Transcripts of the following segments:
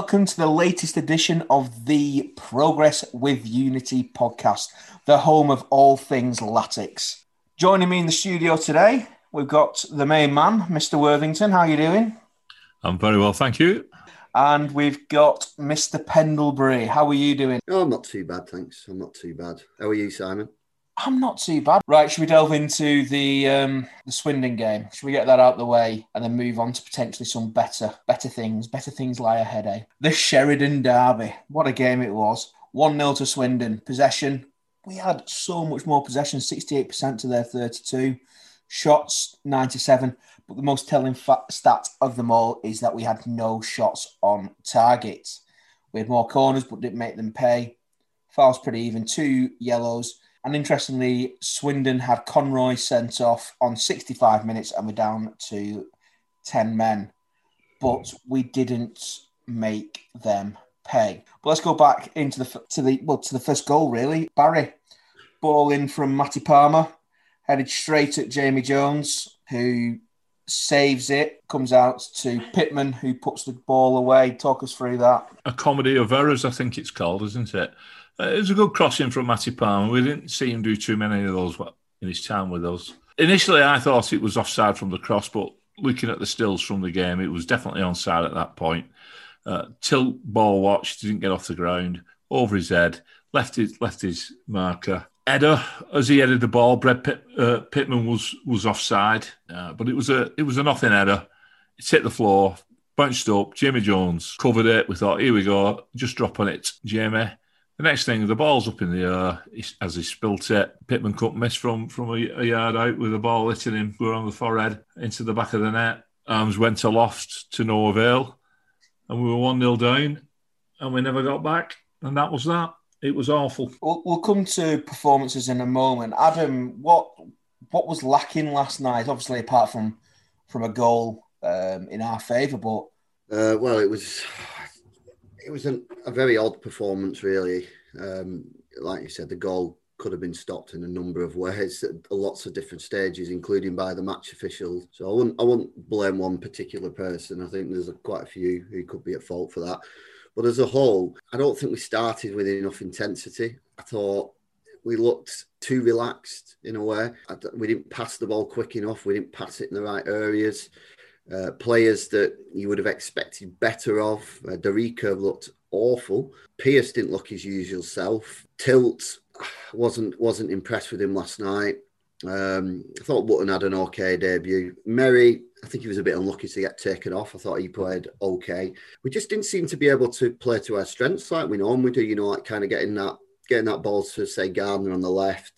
Hello and welcome to the latest edition of the Progress with Unity podcast, the home of all things Latics. Joining me in the studio today, we've got the main man, Mr. Worthington. How are you doing? I'm very well, thank you. And we've got Mr. Pendlebury. How are you doing? Oh, I'm not too bad, thanks. I'm not too bad. How are you, Simon? I'm not too bad. Right, should we delve into the um, the Swindon game? Should we get that out of the way and then move on to potentially some better better things? Better things lie ahead, eh? The Sheridan Derby. What a game it was. 1 0 to Swindon. Possession. We had so much more possession, 68% to their 32. Shots, 97. But the most telling stat of them all is that we had no shots on target. We had more corners, but didn't make them pay. Fouls pretty even. Two yellows and interestingly, Swindon had Conroy sent off on 65 minutes and we're down to 10 men. But we didn't make them pay. But let's go back into the to the well to the first goal really. Barry, ball in from Matty Palmer, headed straight at Jamie Jones, who saves it, comes out to Pitman, who puts the ball away. Talk us through that. A comedy of errors, I think it's called, isn't it? Uh, it was a good crossing from Matty Palmer. We didn't see him do too many of those in his time with us. Initially, I thought it was offside from the cross, but looking at the stills from the game, it was definitely onside at that point. Uh, tilt ball watch didn't get off the ground over his head, left his left his marker. Header, as he headed the ball, Brad Pitt, uh, Pitman was was offside, uh, but it was a it was a nothing header. It hit the floor, bounced up. Jamie Jones covered it. We thought, here we go, just drop on it, Jamie. The next thing, the ball's up in the air as he spilt it. Pitman couldn't miss from from a, a yard out with the ball hitting him on the forehead into the back of the net. Arms went aloft to no avail, and we were one 0 down, and we never got back. And that was that. It was awful. We'll, we'll come to performances in a moment. Adam, what what was lacking last night? Obviously, apart from from a goal um, in our favour, but uh, well, it was it was an, a very odd performance, really. Um, like you said, the goal could have been stopped in a number of ways at lots of different stages, including by the match officials. So I wouldn't, I wouldn't blame one particular person. I think there's a, quite a few who could be at fault for that. But as a whole, I don't think we started with enough intensity. I thought we looked too relaxed in a way. We didn't pass the ball quick enough. We didn't pass it in the right areas. Uh, players that you would have expected better of. Uh, looked awful. Pearce didn't look his usual self. Tilt wasn't wasn't impressed with him last night. Um, I thought Wootton had an okay debut. Merry, I think he was a bit unlucky to get taken off. I thought he played okay. We just didn't seem to be able to play to our strengths like we normally do. You know, like kind of getting that getting that ball to say Gardner on the left,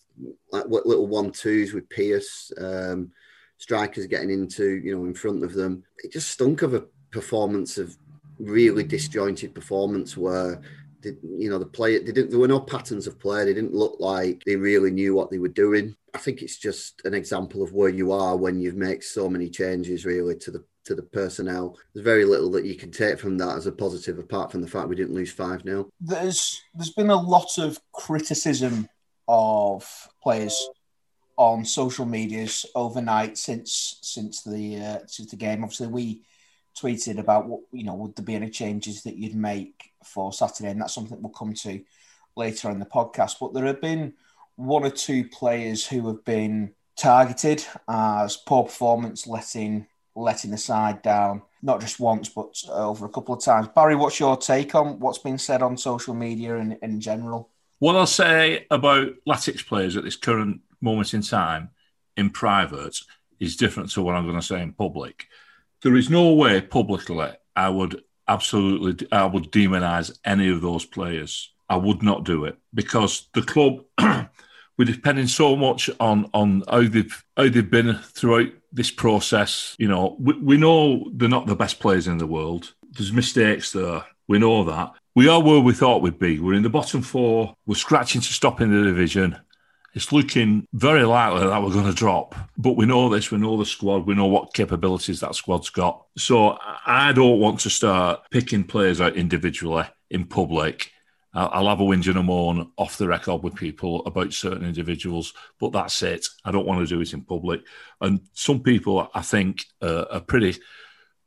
like little one twos with Pearce. Um, strikers getting into, you know, in front of them. It just stunk of a performance of really disjointed performance where you know the player they didn't there were no patterns of play. They didn't look like they really knew what they were doing. I think it's just an example of where you are when you've made so many changes really to the to the personnel. There's very little that you can take from that as a positive apart from the fact we didn't lose 5 0 there's there's been a lot of criticism of players on social medias overnight since since the uh, since the game. Obviously, we tweeted about what you know would there be any changes that you'd make for Saturday, and that's something we'll come to later on the podcast. But there have been one or two players who have been targeted as poor performance, letting letting the side down, not just once but over a couple of times. Barry, what's your take on what's been said on social media and in general? What I'll say about Latics players at this current moment in time in private is different to what I'm going to say in public. There is no way publicly I would absolutely I would demonize any of those players. I would not do it because the club we're depending so much on on how they've how they've been throughout this process. You know, we, we know they're not the best players in the world. There's mistakes there. We know that. We are where we thought we'd be. We're in the bottom four. We're scratching to stop in the division it's looking very likely that we're going to drop. But we know this, we know the squad, we know what capabilities that squad's got. So I don't want to start picking players out individually in public. I'll have a whinge and a moan off the record with people about certain individuals, but that's it. I don't want to do it in public. And some people, I think, uh, are pretty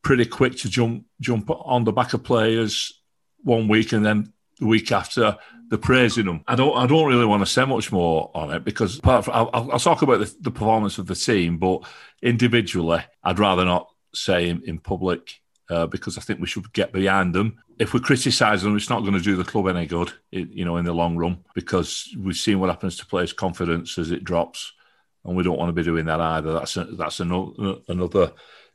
pretty quick to jump jump on the back of players one week and then the week after they're praising them. I don't I don't really want to say much more on it because apart from, I'll, I'll talk about the, the, performance of the team, but individually, I'd rather not say in, in public uh, because I think we should get behind them. If we criticise them, it's not going to do the club any good, you know, in the long run because we've seen what happens to players' confidence as it drops, and we don't want to be doing that either. That's a, that's another, another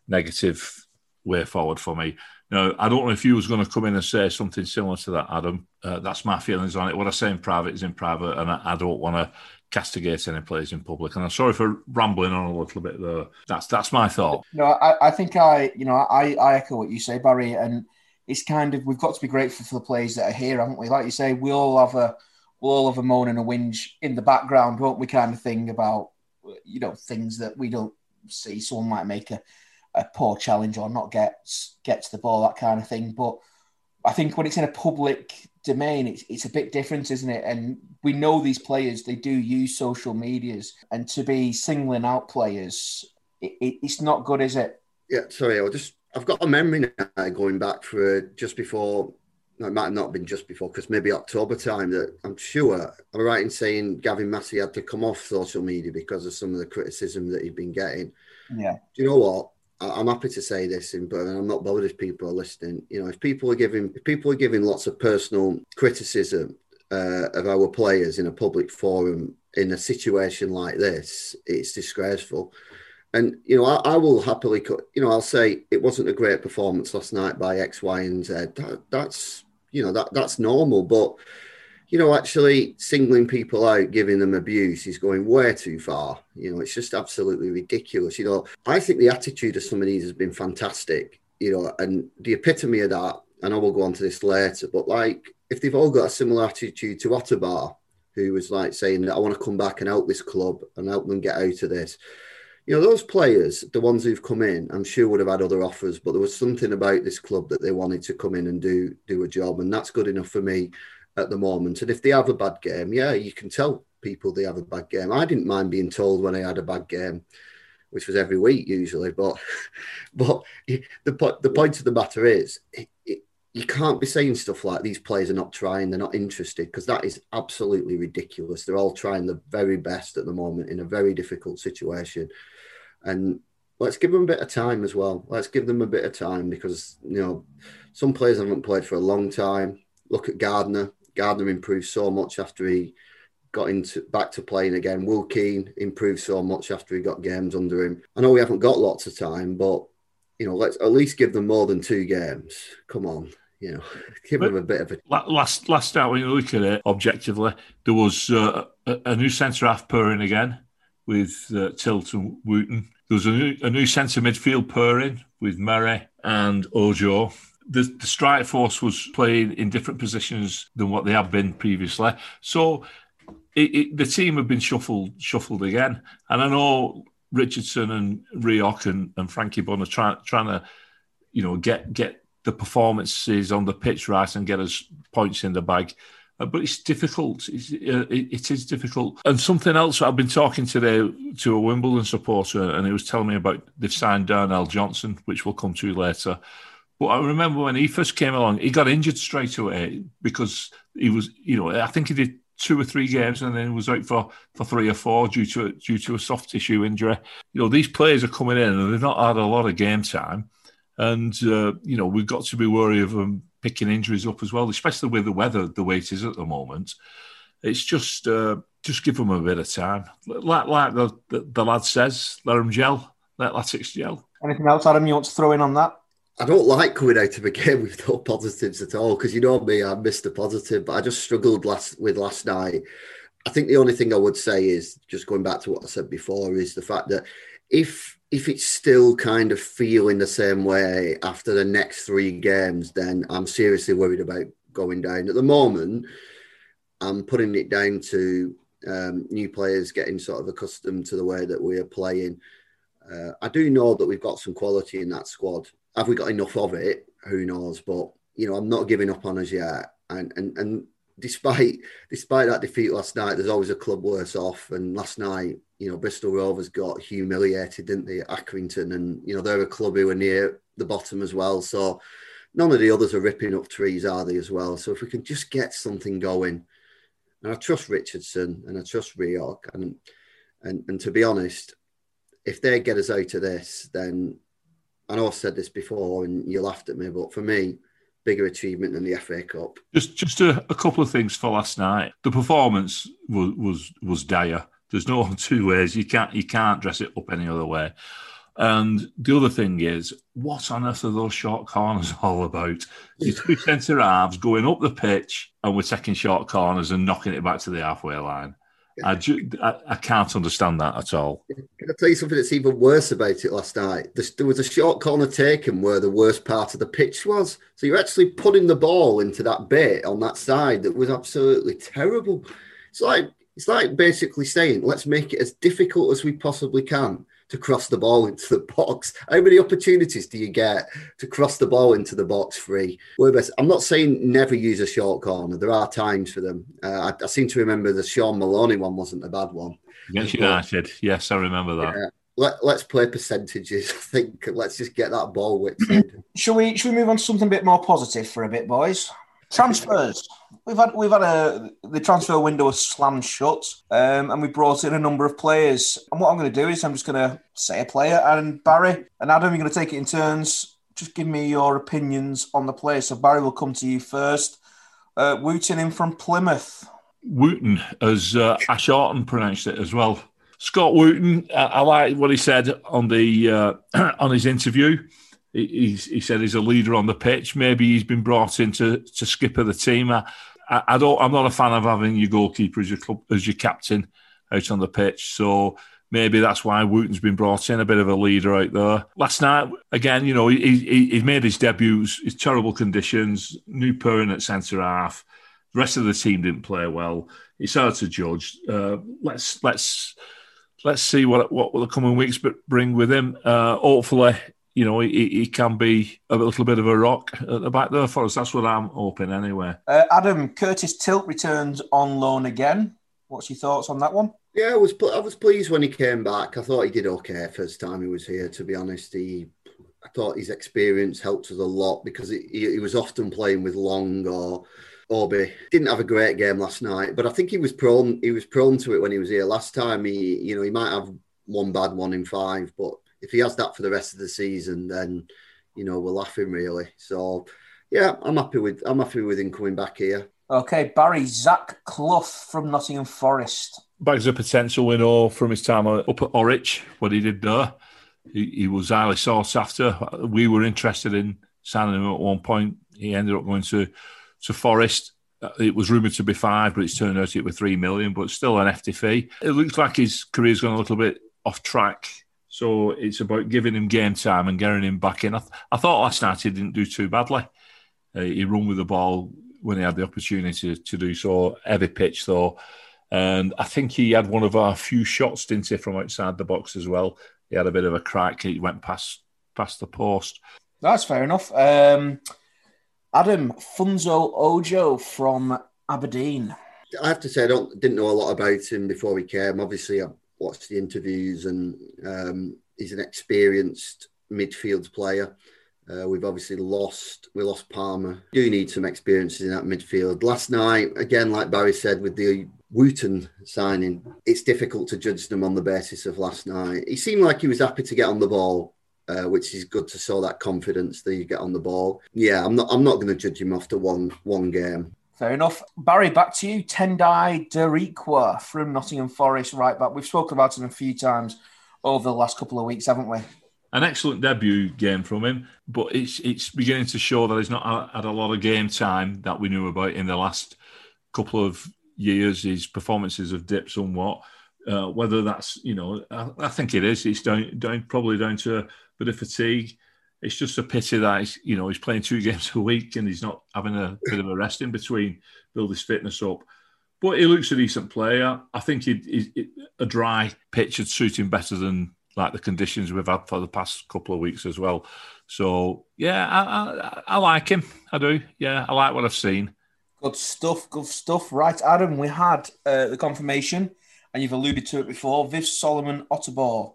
negative way forward for me. Now, I don't know if you was going to come in and say something similar to that, Adam. Uh, that's my feelings on it. What I say in private is in private, and I, I don't want to castigate any players in public. And I'm sorry for rambling on a little bit there. That's that's my thought. No, I, I think I, you know, I, I echo what you say, Barry, and it's kind of we've got to be grateful for the players that are here, haven't we? Like you say, we all have a we'll all have a moan and a whinge in the background, won't we? Kind of thing about you know things that we don't see. Someone might make a a poor challenge or not get get to the ball, that kind of thing. But I think when it's in a public domain, it's, it's a bit different, isn't it? And we know these players, they do use social medias, and to be singling out players, it, it, it's not good, is it? Yeah, sorry, I just I've got a memory now going back for uh, just before. No, it might have not been just before, because maybe October time. That I'm sure I'm right in saying Gavin Massey had to come off social media because of some of the criticism that he'd been getting. Yeah. Do you know what? I'm happy to say this, in, but I'm not bothered if people are listening. You know, if people are giving if people are giving lots of personal criticism uh, of our players in a public forum in a situation like this, it's disgraceful. And you know, I, I will happily, you know, I'll say it wasn't a great performance last night by X, Y, and Z. That, that's you know that that's normal, but you know, actually singling people out, giving them abuse is going way too far. You know, it's just absolutely ridiculous. You know, I think the attitude of some of these has been fantastic, you know, and the epitome of that, and I will go on to this later, but like if they've all got a similar attitude to Otabor, who was like saying that I want to come back and help this club and help them get out of this. You know, those players, the ones who've come in, I'm sure would have had other offers, but there was something about this club that they wanted to come in and do do a job, and that's good enough for me at the moment. And if they have a bad game, yeah, you can tell people they have a bad game. I didn't mind being told when I had a bad game, which was every week usually. But but the the point of the matter is, it, it, you can't be saying stuff like these players are not trying, they're not interested, because that is absolutely ridiculous. They're all trying the very best at the moment in a very difficult situation, and let's give them a bit of time as well. Let's give them a bit of time because you know some players haven't played for a long time. Look at Gardner. Gardner improved so much after he got into back to playing again. Will Keane improved so much after he got games under him. I know we haven't got lots of time, but you know, let's at least give them more than two games. Come on, you know, give but them a bit of a last last out when you look at it objectively. There was uh, a, a, new centre half purring again with uh, Tilt and Wootton. There was a new, a new centre midfield purring with Murray and Ojo the, the strike force was playing in different positions than what they have been previously. So it, it, the team have been shuffled shuffled again. And I know Richardson and Rioch and, and Frankie Bunn are trying trying to, you know, get get the performances on the pitch right and get us points in the bag. Uh, but it's difficult. It's, uh, it, it is difficult. And something else, I've been talking to a Wimbledon supporter, and he was telling me about they've signed Darnell Johnson, which we'll come to later. But I remember when he first came along, he got injured straight away because he was, you know, I think he did two or three games and then he was out for, for three or four due to a, due to a soft tissue injury. You know, these players are coming in and they've not had a lot of game time, and uh, you know we've got to be wary of them picking injuries up as well, especially with the weather the way it is at the moment. It's just uh, just give them a bit of time, like like the, the, the lad says, let them gel, let Latics gel. Anything else, Adam? You want to throw in on that? I don't like coming out of a game with no positives at all because you know me, I missed a positive, but I just struggled last with last night. I think the only thing I would say is just going back to what I said before is the fact that if if it's still kind of feeling the same way after the next three games, then I'm seriously worried about going down. At the moment, I'm putting it down to um, new players getting sort of accustomed to the way that we are playing. Uh, I do know that we've got some quality in that squad. Have we got enough of it? Who knows? But you know, I'm not giving up on us yet. And and and despite despite that defeat last night, there's always a club worse off. And last night, you know, Bristol Rovers got humiliated, didn't they, Accrington? And you know, they're a club who were near the bottom as well. So none of the others are ripping up trees, are they, as well? So if we can just get something going, and I trust Richardson and I trust Rioch, and and and to be honest, if they get us out of this, then I know I've said this before and you laughed at me, but for me, bigger achievement than the FA Cup. Just just a, a couple of things for last night. The performance was was was dire. There's no two ways. You can't you can't dress it up any other way. And the other thing is, what on earth are those short corners all about? You two centre halves going up the pitch and we're taking short corners and knocking it back to the halfway line. I, ju- I, I can't understand that at all. Can I tell you something that's even worse about it last night? There was a short corner taken where the worst part of the pitch was. So you're actually putting the ball into that bit on that side that was absolutely terrible. It's like it's like basically saying, let's make it as difficult as we possibly can to cross the ball into the box. How many opportunities do you get to cross the ball into the box free? I'm not saying never use a short corner. There are times for them. Uh, I, I, seem to remember the Sean Maloney one wasn't a bad one. Against United, yes, I remember that. Yeah. Let, let's play percentages. I think let's just get that ball whipped. shall we? Shall we move on to something a bit more positive for a bit, boys? Transfers. We've had we've had a the transfer window was slammed shut, um, and we brought in a number of players. And what I'm going to do is I'm just going to say a player, and Barry and Adam, you're going to take it in turns. Just give me your opinions on the player. So Barry will come to you first. Uh, Wootton in from Plymouth. Wooten, as uh, Ash Orton pronounced it as well. Scott Wooten, I, I like what he said on the uh, on his interview he, he said he's a leader on the pitch. Maybe he's been brought in to, to skipper the team. I, I, don't. I'm not a fan of having your goalkeeper as your club, as your captain out on the pitch. So maybe that's why Wooten's been brought in, a bit of a leader out there. Last night, again, you know, he, he, he made his debuts. It's terrible conditions. New Perrin at centre half. The rest of the team didn't play well. It's hard to judge. Uh, let's let's let's see what what the coming weeks bring with him. Uh, hopefully, you know, he, he can be a little bit of a rock at the back there for us. That's what I'm hoping anyway. Uh, Adam, Curtis Tilt returns on loan again. What's your thoughts on that one? Yeah, I was I was pleased when he came back. I thought he did okay first time he was here. To be honest, he I thought his experience helped us a lot because he, he was often playing with Long or Obi. Didn't have a great game last night, but I think he was prone. He was prone to it when he was here last time. He, you know, he might have one bad one in five, but if he has that for the rest of the season, then you know we're laughing really. So yeah, I'm happy with I'm happy with him coming back here. Okay, Barry Zach Clough from Nottingham Forest. Bags a potential we know from his time up at Norwich, what he did there. He, he, was highly sought after. We were interested in signing him at one point. He ended up going to to Forest. Uh, it was rumoured to be five, but it's turned out it was three million, but still an FT fee. It looks like his career's gone a little bit off track so it's about giving him game time and getting him back in. I, th- I thought last night he didn't do too badly. Uh, he run with the ball when he had the opportunity to, to do so. Heavy pitch though, and I think he had one of our few shots, didn't he, from outside the box as well. He had a bit of a crack. He went past past the post. That's fair enough. Um, Adam Funso Ojo from Aberdeen. I have to say I don't didn't know a lot about him before he came. Obviously, I watched the interviews, and um, he's an experienced midfield player. Uh, we've obviously lost we lost Palmer. Do need some experiences in that midfield. Last night, again, like Barry said, with the Wootton signing, it's difficult to judge them on the basis of last night. He seemed like he was happy to get on the ball, uh, which is good to show that confidence that you get on the ball. Yeah, I'm not I'm not going to judge him after one one game. Fair enough. Barry, back to you. Tendai Darikwa from Nottingham Forest, right back. We've spoken about him a few times over the last couple of weeks, haven't we? An excellent debut game from him, but it's it's beginning to show that he's not had a lot of game time that we knew about in the last couple of years. His performances have dipped somewhat. Uh, whether that's you know, I, I, think it is. It's down, down probably down to a bit of fatigue it's just a pity that he's, you know he's playing two games a week and he's not having a bit of a rest in between, build his fitness up. But he looks a decent player. I think he, he, a dry pitch would suit him better than like the conditions we've had for the past couple of weeks as well. So yeah, I, I, I like him. I do. Yeah, I like what I've seen. Good stuff. Good stuff. Right, Adam. We had uh, the confirmation, and you've alluded to it before. Viv Solomon Otabor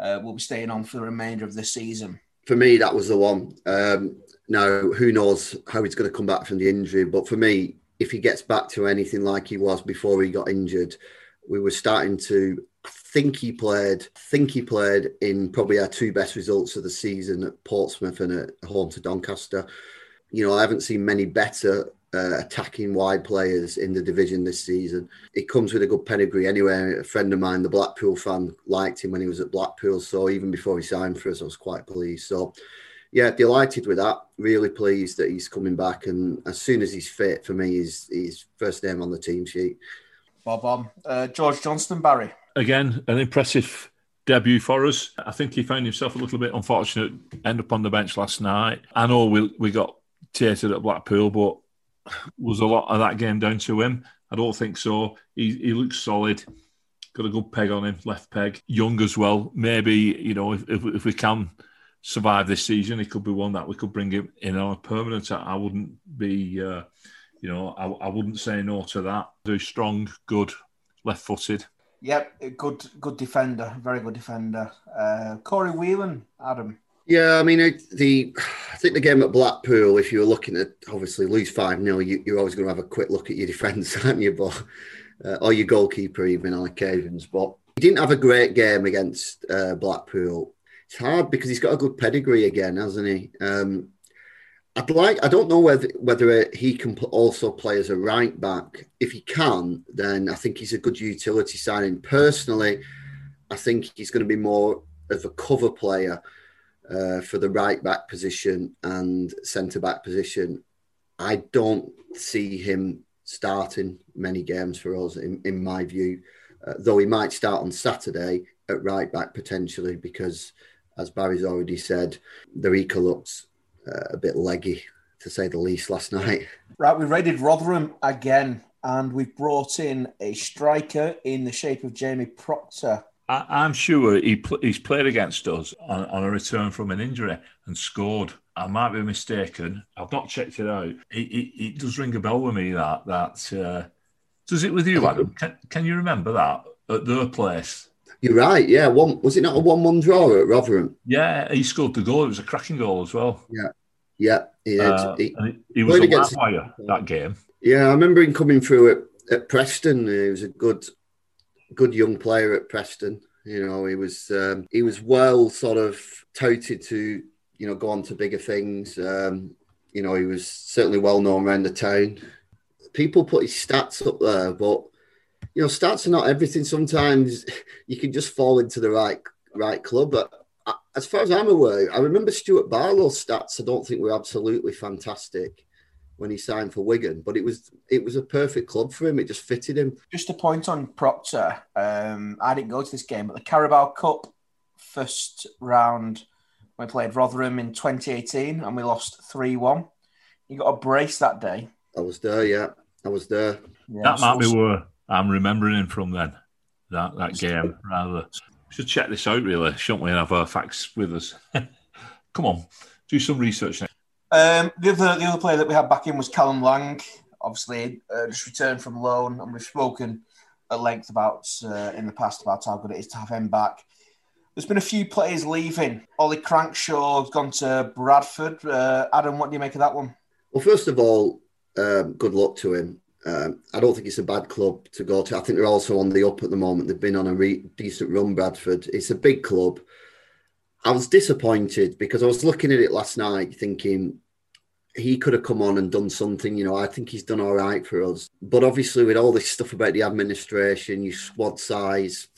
uh, will be staying on for the remainder of the season for me, that was the one. Um, now, who knows how he's going to come back from the injury? But for me, if he gets back to anything like he was before he got injured, we were starting to think he played. Think he played in probably our two best results of the season at Portsmouth and at home to Doncaster. You know, I haven't seen many better uh, attacking wide players in the division this season. It comes with a good pedigree anyway. A friend of mine, the Blackpool fan, liked him when he was at Blackpool. So even before he signed for us, I was quite pleased. So yeah, delighted with that. Really pleased that he's coming back. And as soon as he's fit, for me, he's, he's first name on the team sheet. Bob on. Uh, George Johnston, Barry. Again, an impressive debut for us. I think he found himself a little bit unfortunate, end up on the bench last night. I know we, we got tated at Blackpool, but was a lot of that game down to him? I don't think so. He, he looks solid. Got a good peg on him, left peg. Young as well. Maybe, you know, if, if, if we can survive this season, he could be one that we could bring him in on a permanent. I, I wouldn't be, uh, you know, I, I wouldn't say no to that. Do strong, good, left footed. Yep, good, good defender, very good defender. Uh, Corey Whelan, Adam. Yeah, I mean, the I think the game at Blackpool, if you were looking at obviously lose 5 0, you, are always going to have a quick look at your defence, aren't you? But, uh, or your goalkeeper, even on occasions. But he didn't have a great game against uh, Blackpool. It's hard because he's got a good pedigree again, hasn't he? Um, I'd like, I don't know whether whether he can also play as a right back. If he can, then I think he's a good utility signing. Personally, I think he's going to be more of a cover player uh, for the right back position and centre back position. I don't see him starting many games for us, in, in my view, uh, though he might start on Saturday at right back potentially, because as Barry's already said, Darikwa looks uh, a bit leggy, to say the least, last night. Right, we raided Rotherham again, and we've brought in a striker in the shape of Jamie Proctor. I, am sure he pl- he's played against us on, on, a return from an injury and scored. I might be mistaken. I've not checked it out. It, it, it does ring a bell with me that that uh, does it with you, Adam? Can, can you remember that at their place? You're right. Yeah, one was it not a one-one draw at Rotherham? Yeah, he scored the goal. It was a cracking goal as well. Yeah, yeah. He, uh, he, he was a against, wire that game. Yeah, I remember him coming through at, at Preston. He was a good good young player at Preston. You know, he was um, he was well sort of touted to you know go on to bigger things. Um, you know, he was certainly well known around the town. People put his stats up there, but you know, stats are not everything. Sometimes you can just fall into the right right club. But as far as I'm aware, I remember Stuart Barlow's stats. I don't think were absolutely fantastic when he signed for Wigan, but it was it was a perfect club for him. It just fitted him. Just a point on Proctor. Um, I didn't go to this game, but the Carabao Cup first round we played Rotherham in 2018 and we lost 3 1. You got a brace that day. I was there, yeah. I was there. Yeah, that might be where I'm remembering him from then. That that game, rather. We should check this out, really, shouldn't we? And have our facts with us. Come on, do some research um, the other the other player that we had back in was Callum Lang. Obviously, uh, just returned from loan, and we've spoken at length about uh, in the past about how good it is to have him back. There's been a few players leaving. Ollie Crankshaw's gone to Bradford. Uh, Adam, what do you make of that one? Well, first of all, um, good luck to him. Um, I don't think it's a bad club to go to. I think they're also on the up at the moment. They've been on a re- decent run, Bradford. It's a big club. I was disappointed because I was looking at it last night thinking he could have come on and done something. You know, I think he's done all right for us. But obviously, with all this stuff about the administration, your squad size,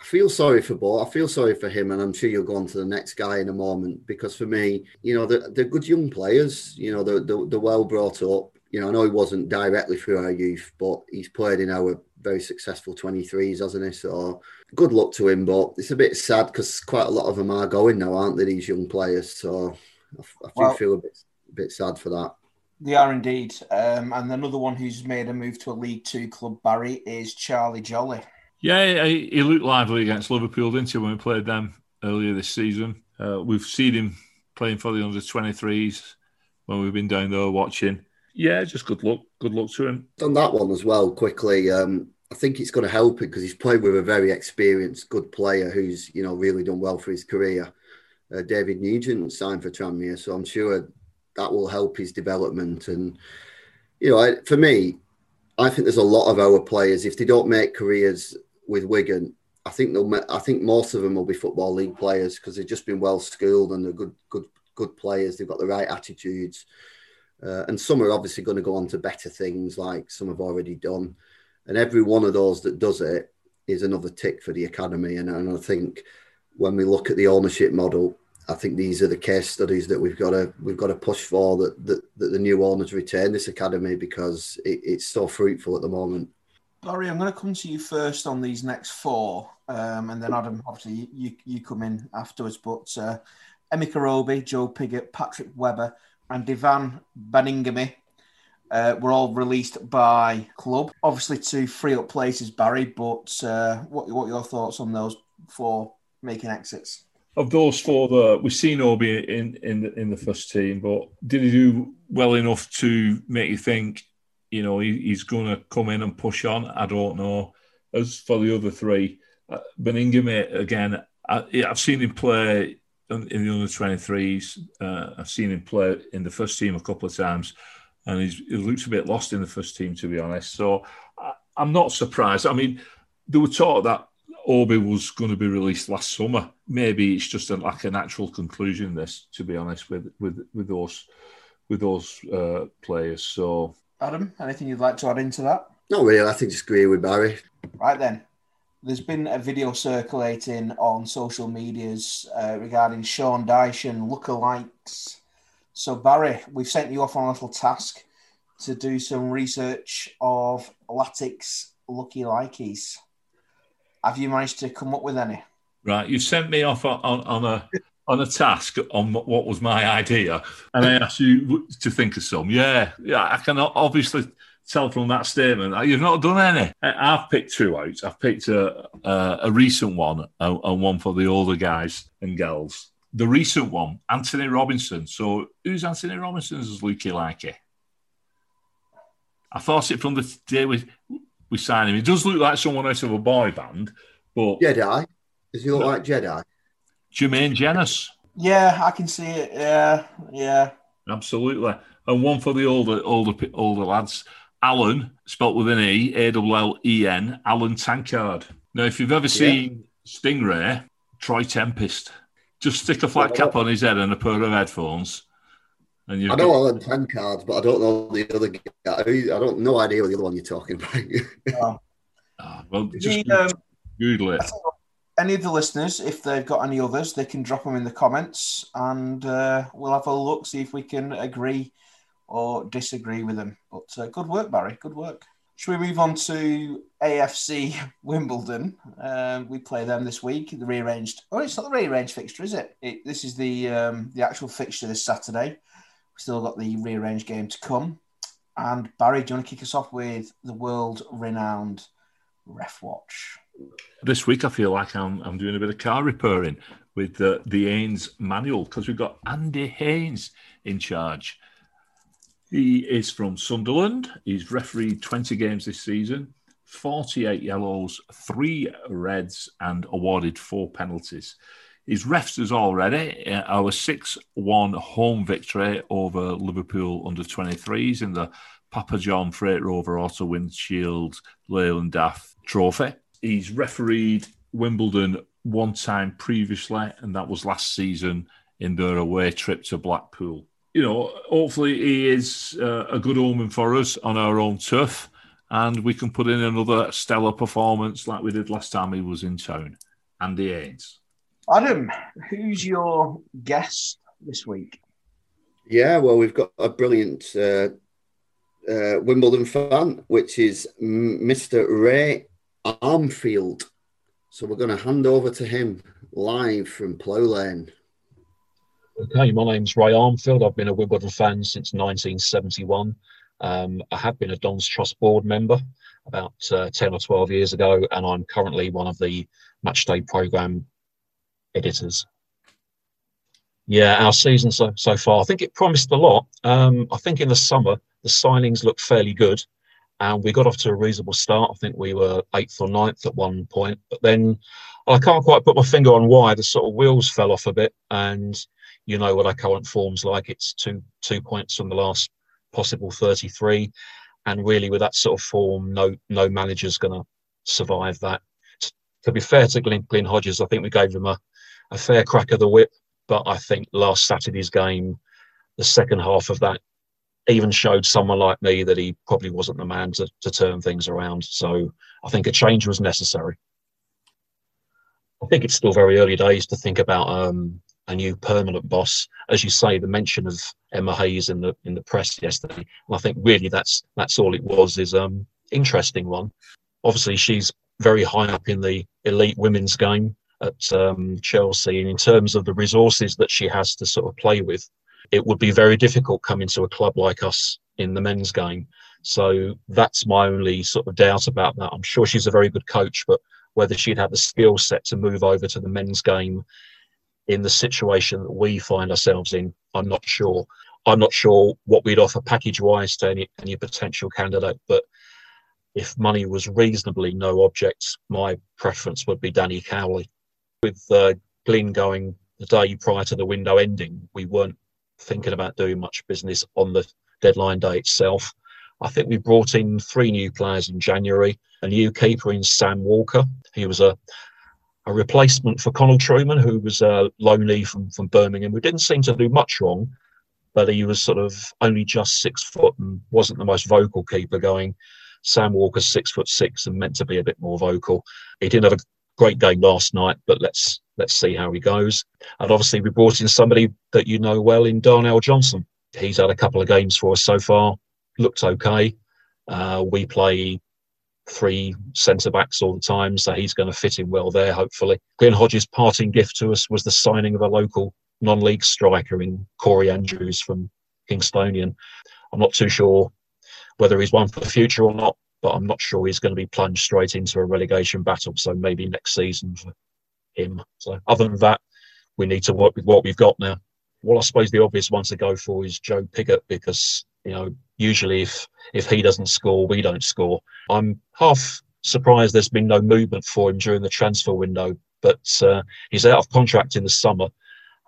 I feel sorry for Bo. I feel sorry for him, and I'm sure you'll go on to the next guy in a moment. Because for me, you know, they're, they're good young players. You know, they're, they're, they're well brought up. You know, I know he wasn't directly through our youth, but he's played in our very successful 23s, hasn't he? So good luck to him. But it's a bit sad because quite a lot of them are going now, aren't they? These young players. So I, I well, feel a bit a bit sad for that. They are indeed. Um, and another one who's made a move to a League Two club, Barry, is Charlie Jolly. Yeah, he looked lively against Liverpool, didn't he, when we played them earlier this season? Uh, we've seen him playing for the under 23s when we've been down there watching. Yeah, just good luck. Good luck to him. On that one as well, quickly. Um, I think it's going to help him because he's played with a very experienced, good player who's you know really done well for his career. uh, David Nugent signed for Tranmere, so I'm sure that will help his development. And you know, I, for me, I think there's a lot of our players if they don't make careers with Wigan, I think they'll. I think most of them will be football league players because they've just been well schooled and they're good, good, good players. They've got the right attitudes, uh, and some are obviously going to go on to better things, like some have already done. And every one of those that does it is another tick for the academy. And, and I think when we look at the ownership model, I think these are the case studies that we've got to we've got to push for that that, that the new owners retain this academy because it, it's so fruitful at the moment. Barry, I'm going to come to you first on these next four, um, and then Adam, obviously you, you come in afterwards. But uh, Karobi, Joe Pigott, Patrick Webber, and Divin Baningime uh, were all released by club, obviously to free up places, Barry. But uh, what what are your thoughts on those four making exits? Of those four, the, we've seen Obi in in the, in the first team, but did he do well enough to make you think you know, he, he's going to come in and push on. I don't know. As for the other three, uh, Baningime, again, I, have seen him play in, in the under 23s. Uh, I've seen him play in the first team a couple of times, and he looks a bit lost in the first team, to be honest. So I, I'm not surprised. I mean, there were talk that Obi was going to be released last summer. Maybe it's just a, like a natural conclusion. This, to be honest, with with with those with those uh, players. So Adam, anything you'd like to add into that? Not really. I think just agree with Barry. Right then. There's been a video circulating on social medias uh, regarding Sean Dyche and lookalikes. So, Barry, we've sent you off on a little task to do some research of Latics looky likeys. Have you managed to come up with any? Right, you sent me off on, on, on a on a task on what was my idea, and I asked you to think of some. Yeah, yeah, I can obviously tell from that statement you've not done any. I've picked two out. I've picked a, a, a recent one and one for the older guys and girls. The recent one, Antonee Robinson. So, who's Antonee Robinson Robinson's Lukey Likey? I thought it from the day we we signed him. He does look like someone out of a boy band, but Jedi. Does he look like Jedi? Jermaine Jenas. Yeah, I can see it. Yeah, yeah. Absolutely. And one for the older, older, older lads. Allen, spelt with an E, A L L E N, Allen Tankard. Now, if you've ever seen yeah. Stingray, Troy Tempest, just stick a flat cap on his head and a pair of headphones. And you I know Allen Tankard, but I don't know the other guy. I don't no idea what the other one you're talking about. oh. well, just the, um, Google it any of the listeners, if they've got any others, they can drop them in the comments, and uh, we'll have a look, see if we can agree or disagree with them. But uh, good work, Barry. Good work. Should we move on to AFC Wimbledon? Uh, we play them this week. The rearranged. Oh, it's not the rearranged fixture, is it? it this is the um, the actual fixture this Saturday. We've still got the rearranged game to come. And Barry, do you want to kick us off with the world renowned Ref Watch? this week I feel like I'm, I'm doing a bit of car repairing with the, the Haynes manual because we've got Andy Haines in charge. He is from Sunderland. He's refereed 20 games this season, 48 yellows, three reds, and awarded four penalties. His refs is already uh, our 6 1 home victory over Liverpool under 23s in the Papa John Freight Rover Auto Windshield Leyland DAF Trophy. He's refereed Wimbledon one time previously, and that was last season in their away trip to Blackpool. You know, hopefully he is uh, a good omen for us on our own turf, and we can put in another stellar performance like we did last time he was in town. Andy Haines. Adam, who's your guest this week? Yeah, well, we've got a brilliant uh, uh, Wimbledon fan, which is Mr. Ray Armfield. So we're going to hand over to him live from Plough Lane. Okay, my name's Ray Armfield. I've been a Wimbledon fan since 1971. Um, I have been a Don's Trust board member about uh, 10 or 12 years ago, and I'm currently one of the Matchday program editors. Yeah, our season so, so far, I think it promised a lot. Um, I think in the summer, the signings looked fairly good and we got off to a reasonable start. I think we were eighth or ninth at one point, but then I can't quite put my finger on why the sort of wheels fell off a bit. And you know what our current form's like. It's two two points from the last possible 33, and really with that sort of form, no no manager's going to survive that. To be fair to Glenn, Glyn Hodges, I think we gave him a, a fair crack of the whip, but I think last Saturday's game, the second half of that even showed someone like me that he probably wasn't the man to, to turn things around. So I think a change was necessary. I think it's still very early days to think about um, a new permanent boss. As you say, the mention of Emma Hayes in the in the press yesterday, and I think really that's that's all it was is um interesting one. Obviously, she's very high up in the elite women's game at um, Chelsea, and in terms of the resources that she has to sort of play with, it would be very difficult coming to a club like us in the men's game. So that's my only sort of doubt about that. I'm sure she's a very good coach, but whether she'd have the skill set to move over to the men's game in the situation that we find ourselves in, I'm not sure. I'm not sure what we'd offer package wise to any, any potential candidate, but if money was reasonably no object, my preference would be Danny Cowley. With uh, Glyn going the day prior to the window ending, we weren't thinking about doing much business on the deadline day itself. I think we brought in three new players in January. A new keeper in Sam Walker. He was a a replacement for Connal Trueman, who was a lonely from, from Birmingham, who didn't seem to do much wrong, but he was sort of only just six foot and wasn't the most vocal keeper going. Sam Walker's six foot six and meant to be a bit more vocal. He didn't have a great game last night, but let's let's see how he goes. And obviously, we brought in somebody that you know well in Darnell Johnson. He's had a couple of games for us so far, looked okay. Uh, we play three centre backs all the time, so he's going to fit in well there, hopefully. Glyn Hodges' parting gift to us was the signing of a local non league striker in Corey Andrews from Kingstonian. I'm not too sure whether he's one for the future or not, but I'm not sure he's going to be plunged straight into a relegation battle. So maybe next season for him. So other than that, we need to work with what we've got now. Well, I suppose the obvious one to go for is Joe Pigott because you know usually if if he doesn't score, we don't score. I'm half surprised there's been no movement for him during the transfer window, but uh, he's out of contract in the summer,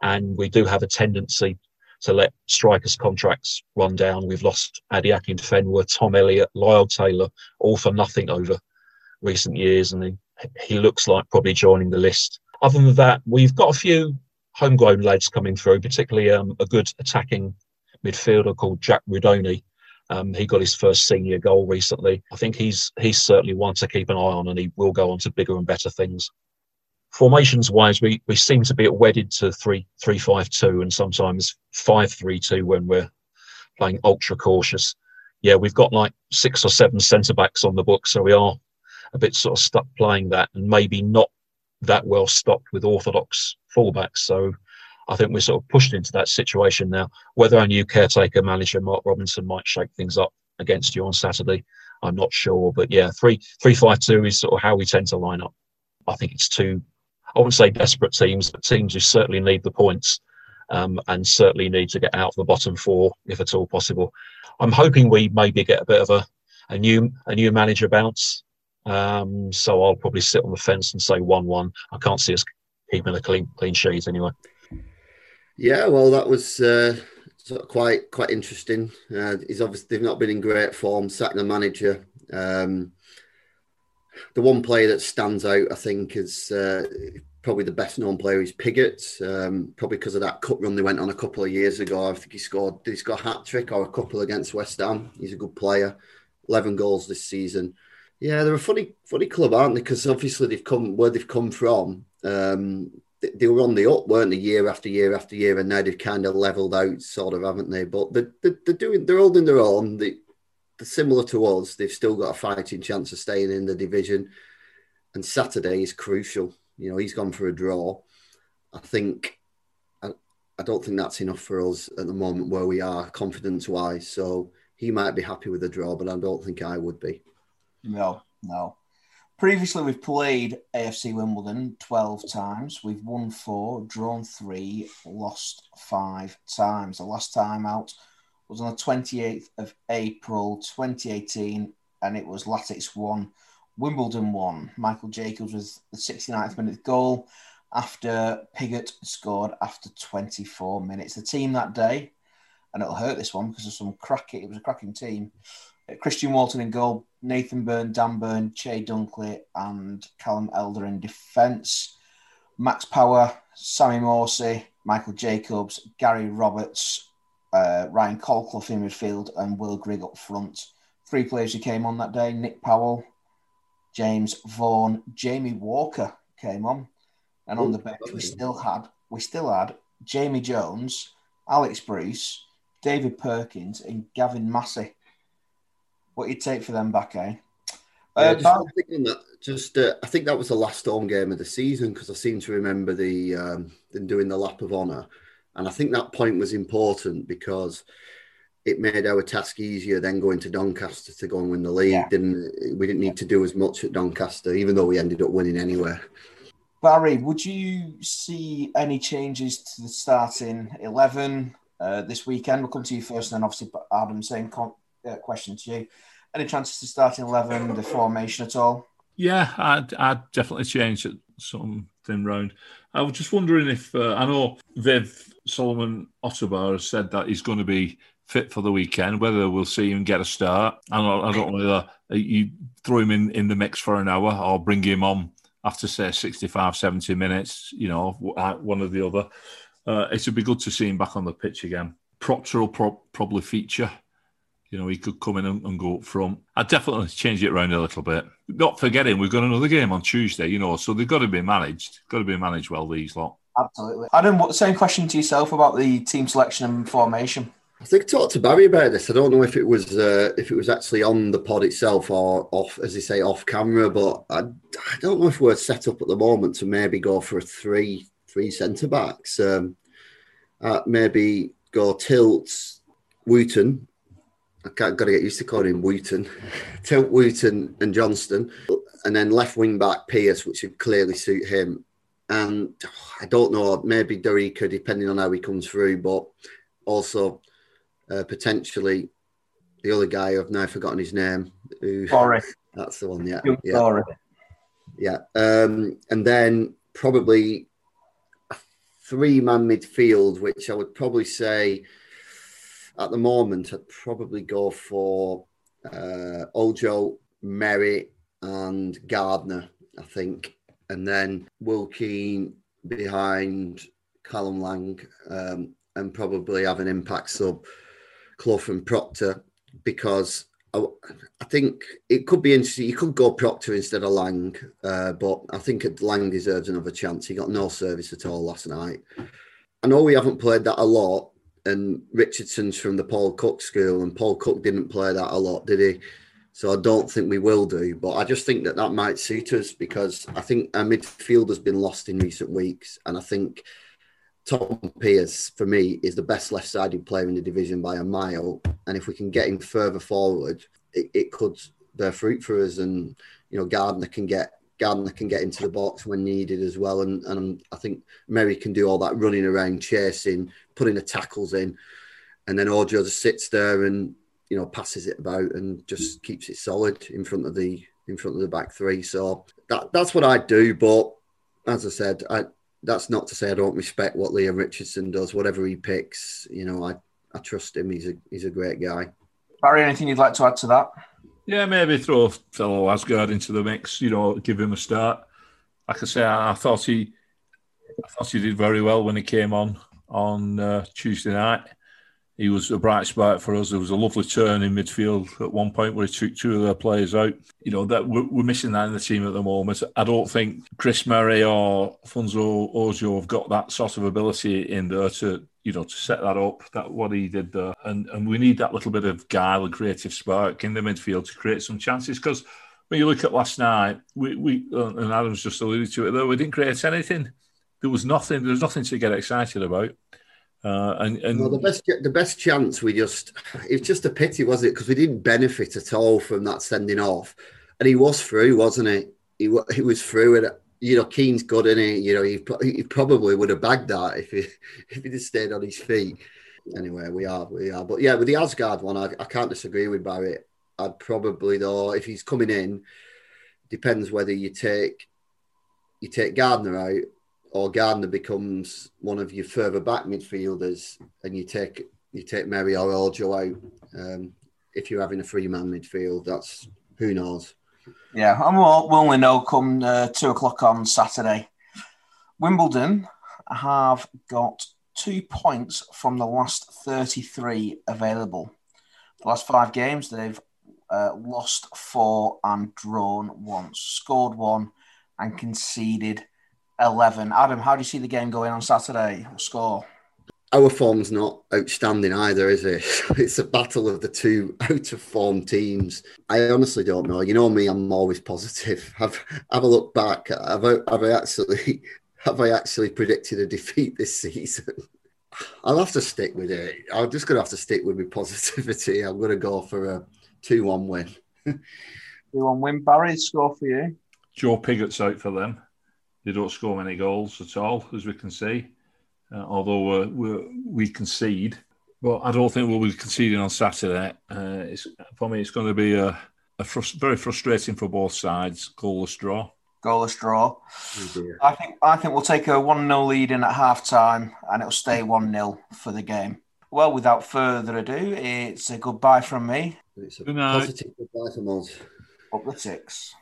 and we do have a tendency to let strikers' contracts run down. We've lost Adi Akinfenwa, Tom Elliott, Lyle Taylor, all for nothing over recent years, and he, he looks like probably joining the list. Other than that, we've got a few homegrown lads coming through, particularly um, a good attacking midfielder called Jack Rudoni. Um, he got his first senior goal recently. I think he's he's certainly one to keep an eye on, and he will go on to bigger and better things. Formations wise, we, we seem to be wedded to three three five two and sometimes five three two when we're playing ultra cautious. Yeah, we've got like six or seven centre backs on the book, so we are a bit sort of stuck playing that, and maybe not that well stocked with orthodox fullbacks. So I think we're sort of pushed into that situation now. Whether our new caretaker manager Mark Robinson might shake things up against you on Saturday, I'm not sure. But yeah, three three five two is sort of how we tend to line up. I think it's two. I wouldn't say desperate teams, but teams who certainly need the points um, and certainly need to get out of the bottom four if at all possible. I'm hoping we maybe get a bit of a, a new a new manager bounce. Um, so I'll probably sit on the fence and say one one. I can't see us keeping a clean clean sheet anyway. Yeah, well, that was uh, sort of quite quite interesting. Uh, he's obviously they've not been in great form. Sacking the manager. Um, the one player that stands out, I think, is uh, probably the best known player is Pigott. Um, probably because of that cup run they went on a couple of years ago. I think he scored. Did he score a hat trick or a couple against West Ham? He's a good player. Eleven goals this season. Yeah, they're a funny funny club, aren't they? Because obviously they've come where they've come from. Um, they were on the up, weren't they, year after year after year, and now they've kind of leveled out, sort of, haven't they? But they're, they're, doing, they're holding their own. They, they're similar to us. They've still got a fighting chance of staying in the division. And Saturday is crucial. You know, he's gone for a draw. I think, I, I don't think that's enough for us at the moment where we are confidence wise. So he might be happy with the draw, but I don't think I would be. No, no. Previously, we've played AFC Wimbledon 12 times. We've won four, drawn three, lost five times. The last time out was on the 28th of April 2018 and it was Latics one, Wimbledon one. Michael Jacobs was the 69th minute goal after Pigott scored after 24 minutes. The team that day, and it'll hurt this one because of some cracking, it was a cracking team. Christian Walton in goal, Nathan Byrne, Dan Byrne, Chey Dunkley, and Callum Elder in defence. Max Power, Sammy Morsy, Michael Jacobs, Gary Roberts, uh, Ryan Colclough in midfield, and Will Grigg up front. Three players who came on that day Nick Powell, James Vaughan, Jamie Walker came on. And on the bench, we still had we still had Jamie Jones, Alex Bruce, David Perkins, and Gavin Massey. What you take for them back, eh? Yeah, uh, just, that, just uh, I think that was the last home game of the season because I seem to remember the um, them doing the lap of honour, and I think that point was important because it made our task easier than going to Doncaster to go and win the league. Yeah. Didn't we didn't need to do as much at Doncaster, even though we ended up winning anyway. Barry, would you see any changes to the starting eleven uh, this weekend? We'll come to you first, and then obviously Adam, same con- uh, question to you. Any chances to start in eleven, the formation at all? Yeah, I'd, I'd definitely change it something round. I was just wondering if uh, I know Viv Solomon Otabor has said that he's going to be fit for the weekend. Whether we'll see him get a start, I don't, I don't know whether you throw him in, in the mix for an hour or bring him on after say 65, 70 minutes. You know, one or the other. Uh, it would be good to see him back on the pitch again. Proctor will pro- probably feature. You know, he could come in and, and, go up front. I'd definitely change it around a little bit. Not forgetting we've got another game on Tuesday, you know, so they've got to be managed. Got to be managed well, these lot. Absolutely. Adam, what the same question to yourself about the team selection and formation? I think I talked to Barry about this. I don't know if it was uh, if it was actually on the pod itself or off, as they say, off camera. But I, I don't know if we're set up at the moment to maybe go for a three three centre backs. Um, uh, maybe go Tilts, Wooten. I got to get used to calling him Wooten. Tilt, Wooten, and Johnston, and then left wing back Pearce, which would clearly suit him. And I don't know, maybe Darikwa, depending on how he comes through, but also uh, potentially the other guy I've now forgotten his name. Who, Forrest. That's the one. Yeah, yeah, yeah. Um, and then probably a three-man midfield, which I would probably say at the moment I'd probably go for uh, Ojo, Merrie, and Gardner. I think, and then Will Wilkeen behind Callum Lang, um, and probably have an impact sub Clough and Proctor because I, I, think it could be interesting. You could go Proctor instead of Lang, uh, but I think Lang deserves another chance. He got no service at all last night. I know we haven't played that a lot, and Richardson's from the Paul Cook school, and Paul Cook didn't play that a lot, did he? So I don't think we will do, but I just think that that might suit us because I think our midfield has been lost in recent weeks, and I think Tom Pearce, for me, is the best left sided player in the division by a mile. And if we can get him further forward, it, it could bear fruit for us. And, you know, Gardner can get Gardner can get into the box when needed as well. And, and I think Merrie can do all that running around, chasing, putting the tackles in. And then Ojo just sits there and, you know, passes it about and just keeps it solid in front of the in front of the back three. So that that's what I do. But as I said, I that's not to say I don't respect what Leam Richardson does. Whatever he picks, you know, I, I trust him. He's a he's a great guy. Barry, anything you'd like to add to that? Yeah, maybe throw Thelo Aasgaard into the mix. You know, give him a start. Like I say, I, I thought he, I thought he did very well when he came on on uh, Tuesday night he was a bright spot for us. There was a lovely turn in midfield at one point where he took two of their players out. You know that we're, we're missing that in the team at the moment. I don't think Chris Merrie or Funso Ojo have got that sort of ability in there to you know to set that up. That what he did there, and and we need that little bit of guile and creative spark in the midfield to create some chances because. When you look at last night, we, we uh, and Adam's just alluded to it though, we didn't create anything. There was nothing. There was nothing to get excited about. Uh, and, and well, the best the best chance we just it's just a pity, was it? Because we didn't benefit at all from that sending off, and he was through, wasn't he? He he was through, and you know Keane's good, in it. You know he, he probably would have bagged that if he if he'd have stayed on his feet. Anyway, we are we are, but yeah, with the Aasgaard one, I, I can't disagree with Barry. I'd probably though, if he's coming in, depends whether you take you take Gardner out or Gardner becomes one of your further back midfielders, and you take you take Merrie or Ojo out. Um, if you're having a three man midfield, that's who knows. Yeah, and we'll, we'll only know come uh, two o'clock on Saturday. Wimbledon have got two points from the last 33 available. The last five games, they've uh, lost four and drawn once, scored one and conceded 11. Adam, how do you see the game going on Saturday? Score? Our form's not outstanding either, is it? It's a battle of the two out of form teams. I honestly don't know. You know me, I'm always positive. Have have a look back. Have I, have I actually have I actually predicted a defeat this season? I'll have to stick with it. I'm just going to have to stick with my positivity. I'm going to go for a 2 1 win. 2 1 win. Barry, score for you. Joe Pigott's out for them. They don't score many goals at all, as we can see, uh, although uh, we concede. But I don't think we'll be conceding on Saturday. Uh, for me, it's going to be a, a frust- very frustrating for both sides. Goalless draw goalless draw. Oh I think I think we'll take a one 0 lead in at half time, and it'll stay one 0 for the game. Well, without further ado, it's a goodbye from me. It's a positive goodbye from us. Up the six.